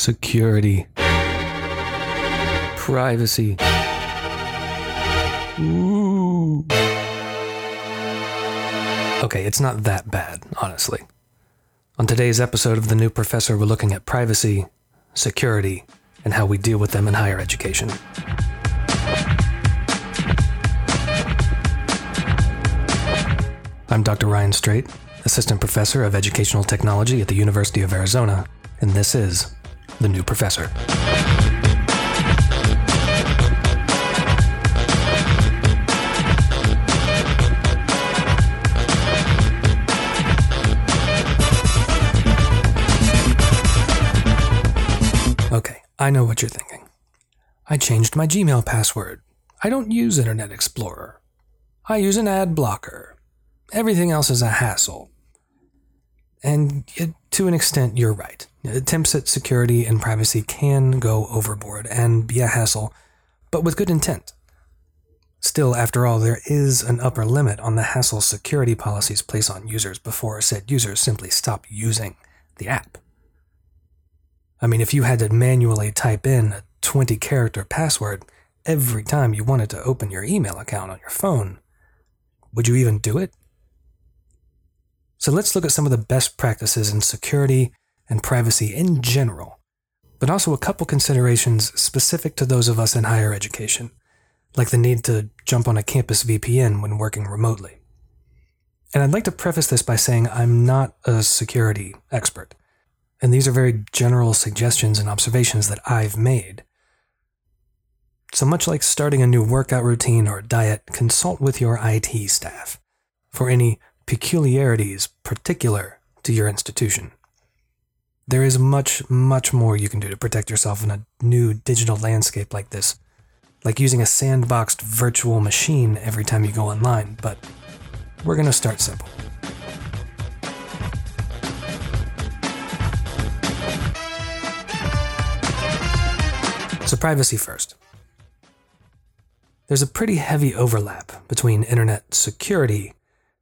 security, privacy. Ooh. Okay, it's not that bad, honestly. On today's episode of The New Professor, we're looking at privacy, security, and how we deal with them in higher education. I'm Dr. Ryan Straight, Assistant Professor of Educational Technology at the University of Arizona, and this is The New Professor. Okay, I know what you're thinking. I changed my Gmail password. I don't use Internet Explorer. I use an ad blocker. Everything else is a hassle. And to an extent, you're right. Attempts at security and privacy can go overboard and be a hassle, but with good intent. Still, after all, there is an upper limit on the hassle security policies place on users before said users simply stop using the app. I mean, if you had to manually type in a 20 character password every time you wanted to open your email account on your phone, would you even do it? So let's look at some of the best practices in security and privacy in general, but also a couple considerations specific to those of us in higher education, like the need to jump on a campus VPN when working remotely. And I'd like to preface this by saying I'm not a security expert. And these are very general suggestions and observations that I've made. So much like starting a new workout routine or diet, consult with your IT staff for any peculiarities particular to your institution. There is much, much more you can do to protect yourself in a new digital landscape like this, like using a sandboxed virtual machine every time you go online, but we're going to start simple. So, privacy first. There's a pretty heavy overlap between internet security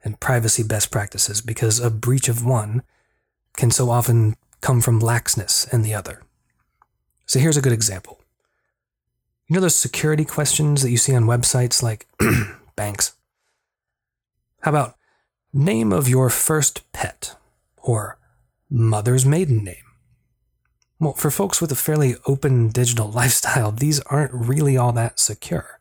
and privacy best practices because a breach of one can so often come from laxness in the other. So, here's a good example. You know those security questions that you see on websites like banks? How about name of your first pet or mother's maiden name? Well, for folks with a fairly open digital lifestyle, these aren't really all that secure.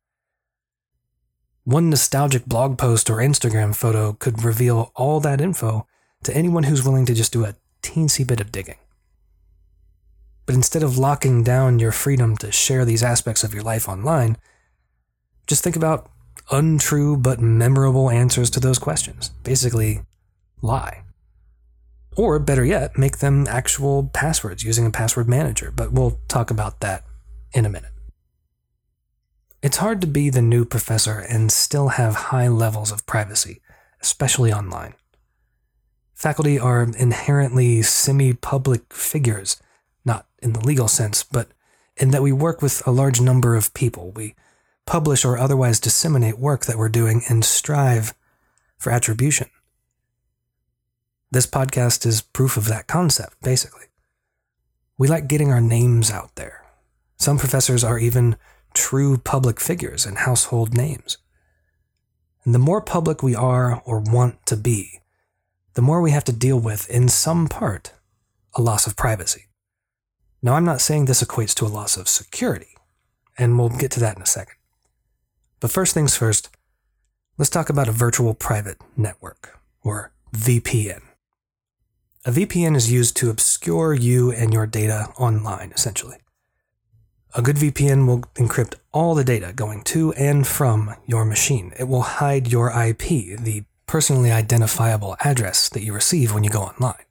One nostalgic blog post or Instagram photo could reveal all that info to anyone who's willing to just do a teensy bit of digging. But instead of locking down your freedom to share these aspects of your life online, just think about untrue but memorable answers to those questions. Basically, lie. Or better yet, make them actual passwords using a password manager, but we'll talk about that in a minute. It's hard to be the new professor and still have high levels of privacy, especially online. Faculty are inherently semi public figures, not in the legal sense, but in that we work with a large number of people. We publish or otherwise disseminate work that we're doing and strive for attribution. This podcast is proof of that concept, basically. We like getting our names out there. Some professors are even true public figures and household names. And the more public we are or want to be, the more we have to deal with, in some part, a loss of privacy. Now, I'm not saying this equates to a loss of security, and we'll get to that in a second. But first things first, let's talk about a virtual private network, or VPN. A VPN is used to obscure you and your data online, essentially. A good VPN will encrypt all the data going to and from your machine. It will hide your IP, the personally identifiable address that you receive when you go online.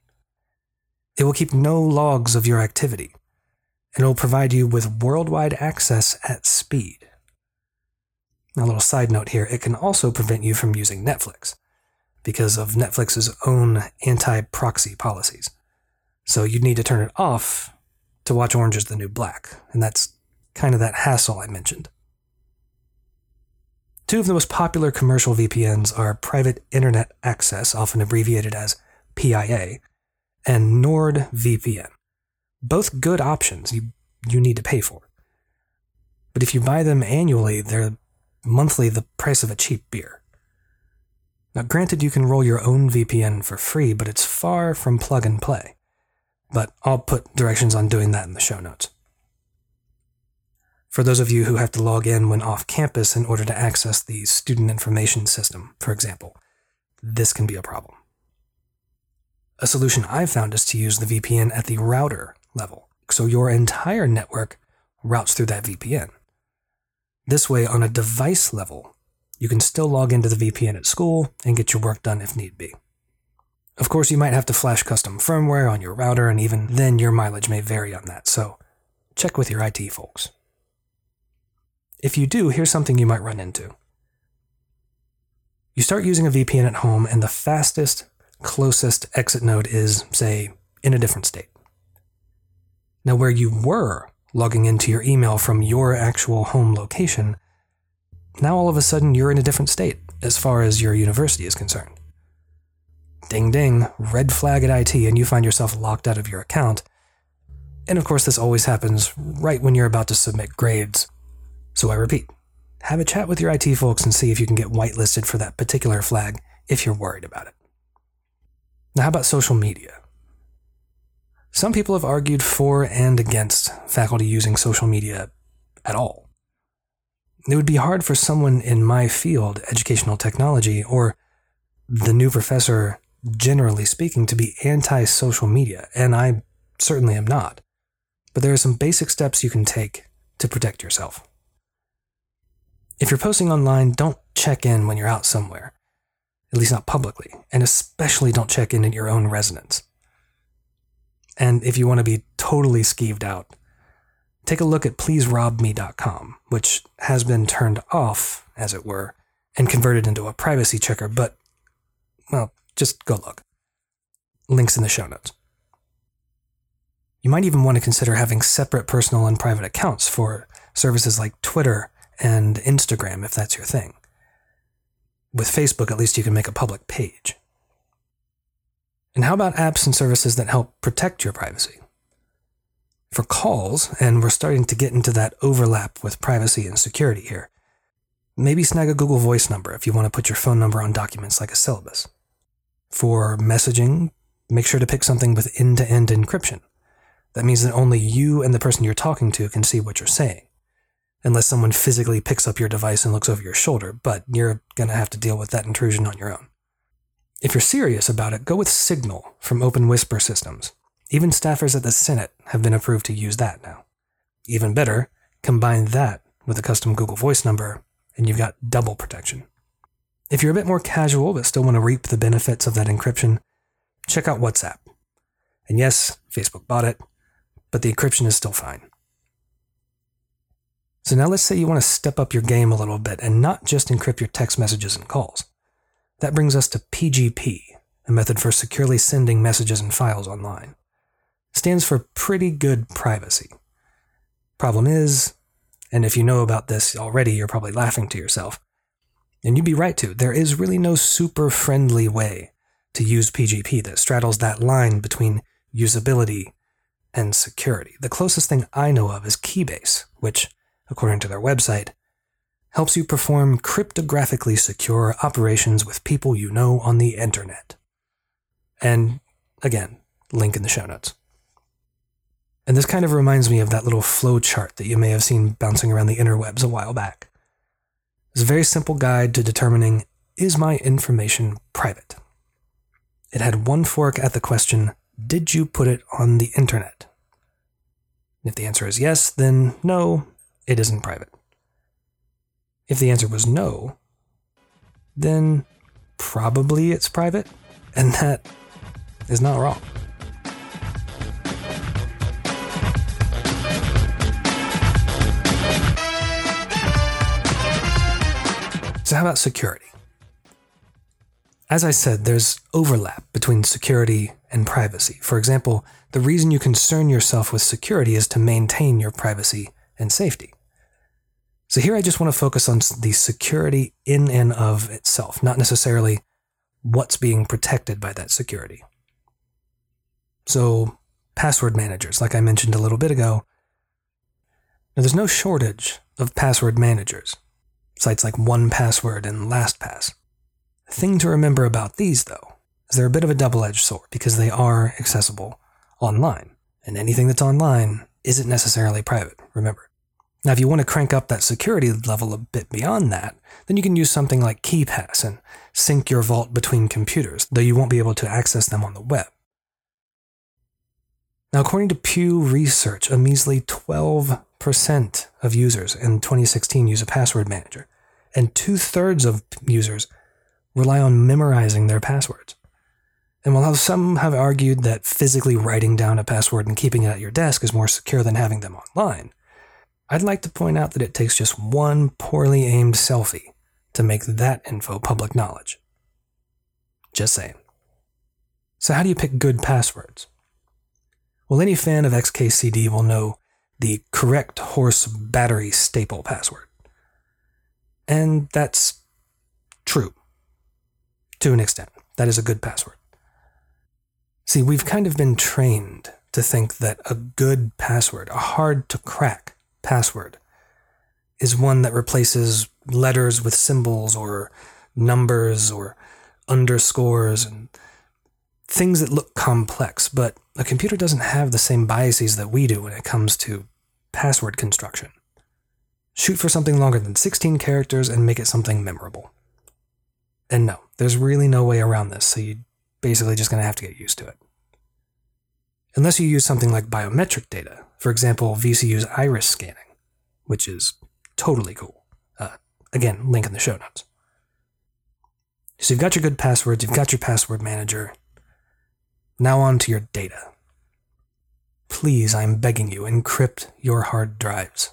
It will keep no logs of your activity, and it will provide you with worldwide access at speed. A little side note here it can also prevent you from using Netflix because of Netflix's own anti proxy policies. So you'd need to turn it off to watch Orange is the New Black, and that's kind of that hassle I mentioned. Two of the most popular commercial VPNs are Private Internet Access, often abbreviated as PIA, and NordVPN, Both good options you, you need to pay for. But if you buy them annually, they're monthly the price of a cheap beer. Now, granted, you can roll your own VPN for free, but it's far from plug and play. But I'll put directions on doing that in the show notes. For those of you who have to log in when off campus in order to access the student information system, for example, this can be a problem. A solution I've found is to use the VPN at the router level, so your entire network routes through that VPN. This way, on a device level, you can still log into the VPN at school and get your work done if need be. Of course, you might have to flash custom firmware on your router, and even then, your mileage may vary on that, so check with your IT folks. If you do, here's something you might run into. You start using a VPN at home, and the fastest, closest exit node is, say, in a different state. Now, where you were logging into your email from your actual home location, now all of a sudden you're in a different state as far as your university is concerned. Ding ding, red flag at IT, and you find yourself locked out of your account. And of course, this always happens right when you're about to submit grades. So I repeat have a chat with your IT folks and see if you can get whitelisted for that particular flag if you're worried about it. Now, how about social media? Some people have argued for and against faculty using social media at all. It would be hard for someone in my field, educational technology, or the new professor generally speaking, to be anti social media, and I certainly am not. But there are some basic steps you can take to protect yourself. If you're posting online, don't check in when you're out somewhere, at least not publicly, and especially don't check in at your own residence. And if you want to be totally skeeved out, take a look at pleaserobme.com, which has been turned off, as it were, and converted into a privacy checker, but, well, just go look. Links in the show notes. You might even want to consider having separate personal and private accounts for services like Twitter and Instagram if that's your thing. With Facebook, at least you can make a public page. And how about apps and services that help protect your privacy? For calls, and we're starting to get into that overlap with privacy and security here, maybe snag a Google Voice number if you want to put your phone number on documents like a syllabus. For messaging, make sure to pick something with end to end encryption. That means that only you and the person you're talking to can see what you're saying. Unless someone physically picks up your device and looks over your shoulder, but you're going to have to deal with that intrusion on your own. If you're serious about it, go with Signal from Open Whisper Systems. Even staffers at the Senate have been approved to use that now. Even better, combine that with a custom Google Voice number, and you've got double protection. If you're a bit more casual but still want to reap the benefits of that encryption, check out WhatsApp. And yes, Facebook bought it, but the encryption is still fine. So now let's say you want to step up your game a little bit and not just encrypt your text messages and calls. That brings us to PGP, a method for securely sending messages and files online. It stands for pretty good privacy. Problem is, and if you know about this already, you're probably laughing to yourself, and you'd be right to. There is really no super friendly way to use PGP that straddles that line between usability and security. The closest thing I know of is Keybase, which, according to their website, helps you perform cryptographically secure operations with people you know on the internet. And again, link in the show notes. And this kind of reminds me of that little flow chart that you may have seen bouncing around the interwebs a while back is a very simple guide to determining is my information private? It had one fork at the question, did you put it on the internet? If the answer is yes, then no, it isn't private. If the answer was no, then probably it's private, and that is not wrong. So, how about security? As I said, there's overlap between security and privacy. For example, the reason you concern yourself with security is to maintain your privacy and safety. So, here I just want to focus on the security in and of itself, not necessarily what's being protected by that security. So, password managers, like I mentioned a little bit ago. Now, there's no shortage of password managers, sites like 1Password and LastPass. The thing to remember about these, though, is they're a bit of a double edged sword because they are accessible online, and anything that's online isn't necessarily private, remember. Now, if you want to crank up that security level a bit beyond that, then you can use something like KeePass and sync your vault between computers, though you won't be able to access them on the web. Now, according to Pew Research, a measly 12% of users in 2016 use a password manager, and two thirds of users rely on memorizing their passwords. And while some have argued that physically writing down a password and keeping it at your desk is more secure than having them online, I'd like to point out that it takes just one poorly aimed selfie to make that info public knowledge. Just saying. So, how do you pick good passwords? Well, any fan of XKCD will know the correct horse battery staple password. And that's true. To an extent. That is a good password. See, we've kind of been trained to think that a good password, a hard to crack password is one that replaces letters with symbols or numbers or underscores and things that look complex, but a computer doesn't have the same biases that we do when it comes to password construction. Shoot for something longer than 16 characters and make it something memorable. And no, there's really no way around this, so you're basically just going to have to get used to it. Unless you use something like biometric data, for example, VCU's iris scanning, which is totally cool. Uh, again, link in the show notes. So you've got your good passwords, you've got your password manager. Now on to your data. Please, I'm begging you, encrypt your hard drives.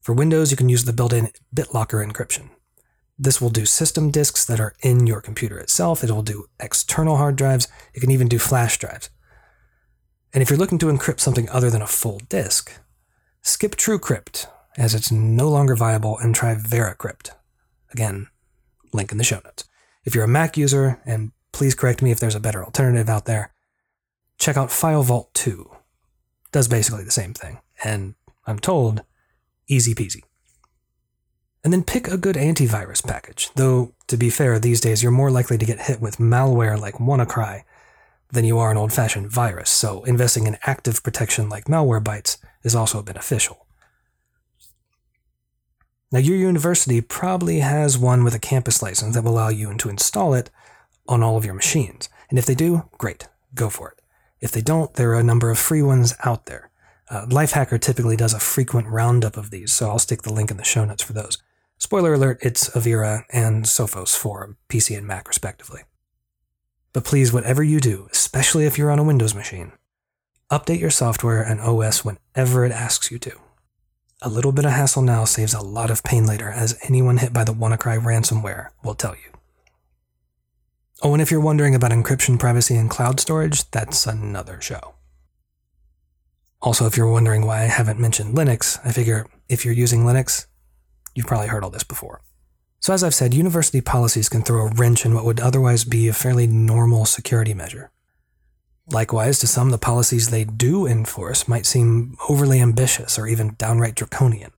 For Windows, you can use the built in BitLocker encryption. This will do system disks that are in your computer itself. It will do external hard drives. It can even do flash drives. And if you're looking to encrypt something other than a full disk, skip TrueCrypt, as it's no longer viable, and try VeraCrypt. Again, link in the show notes. If you're a Mac user, and please correct me if there's a better alternative out there, check out FileVault 2. Does basically the same thing, and I'm told, easy peasy. And then pick a good antivirus package, though, to be fair, these days you're more likely to get hit with malware like WannaCry than you are an old fashioned virus, so investing in active protection like Malwarebytes is also beneficial. Now, your university probably has one with a campus license that will allow you to install it on all of your machines. And if they do, great, go for it. If they don't, there are a number of free ones out there. Uh, Lifehacker typically does a frequent roundup of these, so I'll stick the link in the show notes for those. Spoiler alert, it's Avira and Sophos for PC and Mac, respectively. But please, whatever you do, especially if you're on a Windows machine, update your software and OS whenever it asks you to. A little bit of hassle now saves a lot of pain later, as anyone hit by the WannaCry ransomware will tell you. Oh, and if you're wondering about encryption, privacy, and cloud storage, that's another show. Also, if you're wondering why I haven't mentioned Linux, I figure if you're using Linux, you've probably heard all this before. So, as I've said, university policies can throw a wrench in what would otherwise be a fairly normal security measure. Likewise, to some, the policies they do enforce might seem overly ambitious or even downright draconian.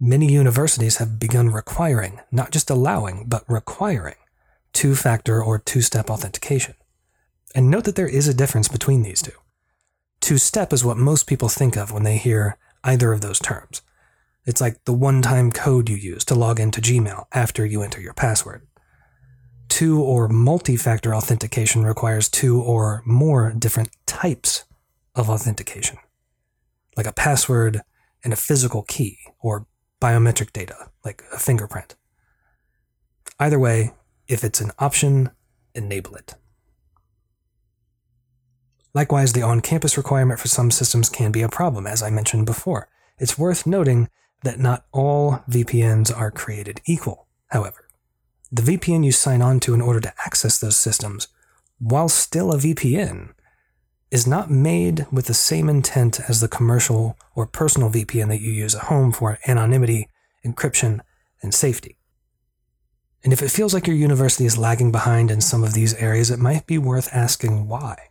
Many universities have begun requiring, not just allowing, but requiring, two factor or two step authentication. And note that there is a difference between these two. Two step is what most people think of when they hear either of those terms. It's like the one time code you use to log into Gmail after you enter your password. Two or multi factor authentication requires two or more different types of authentication, like a password and a physical key, or biometric data, like a fingerprint. Either way, if it's an option, enable it. Likewise, the on campus requirement for some systems can be a problem, as I mentioned before. It's worth noting that not all VPNs are created equal, however. The VPN you sign on to in order to access those systems, while still a VPN, is not made with the same intent as the commercial or personal VPN that you use at home for anonymity, encryption, and safety. And if it feels like your university is lagging behind in some of these areas, it might be worth asking why.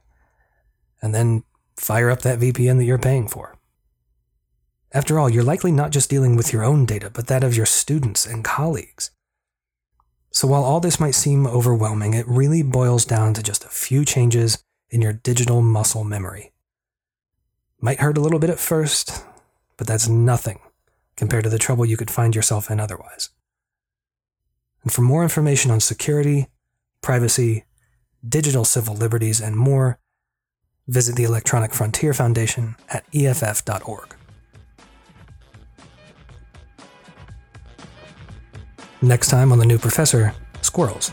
and then fire up that VPN that you're paying for. After all, you're likely not just dealing with your own data, but that of your students and colleagues. So while all this might seem overwhelming, it really boils down to just a few changes in your digital muscle memory. Might hurt a little bit at first, but that's nothing compared to the trouble you could find yourself in otherwise. And for more information on security, privacy, digital civil liberties, and more, visit the Electronic Frontier Foundation at EFF.org. Next time on The New Professor Squirrels.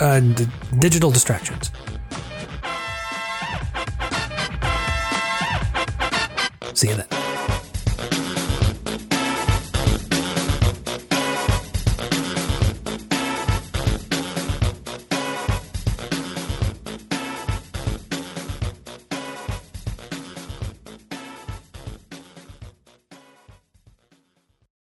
Uh, d- digital distractions. See you then.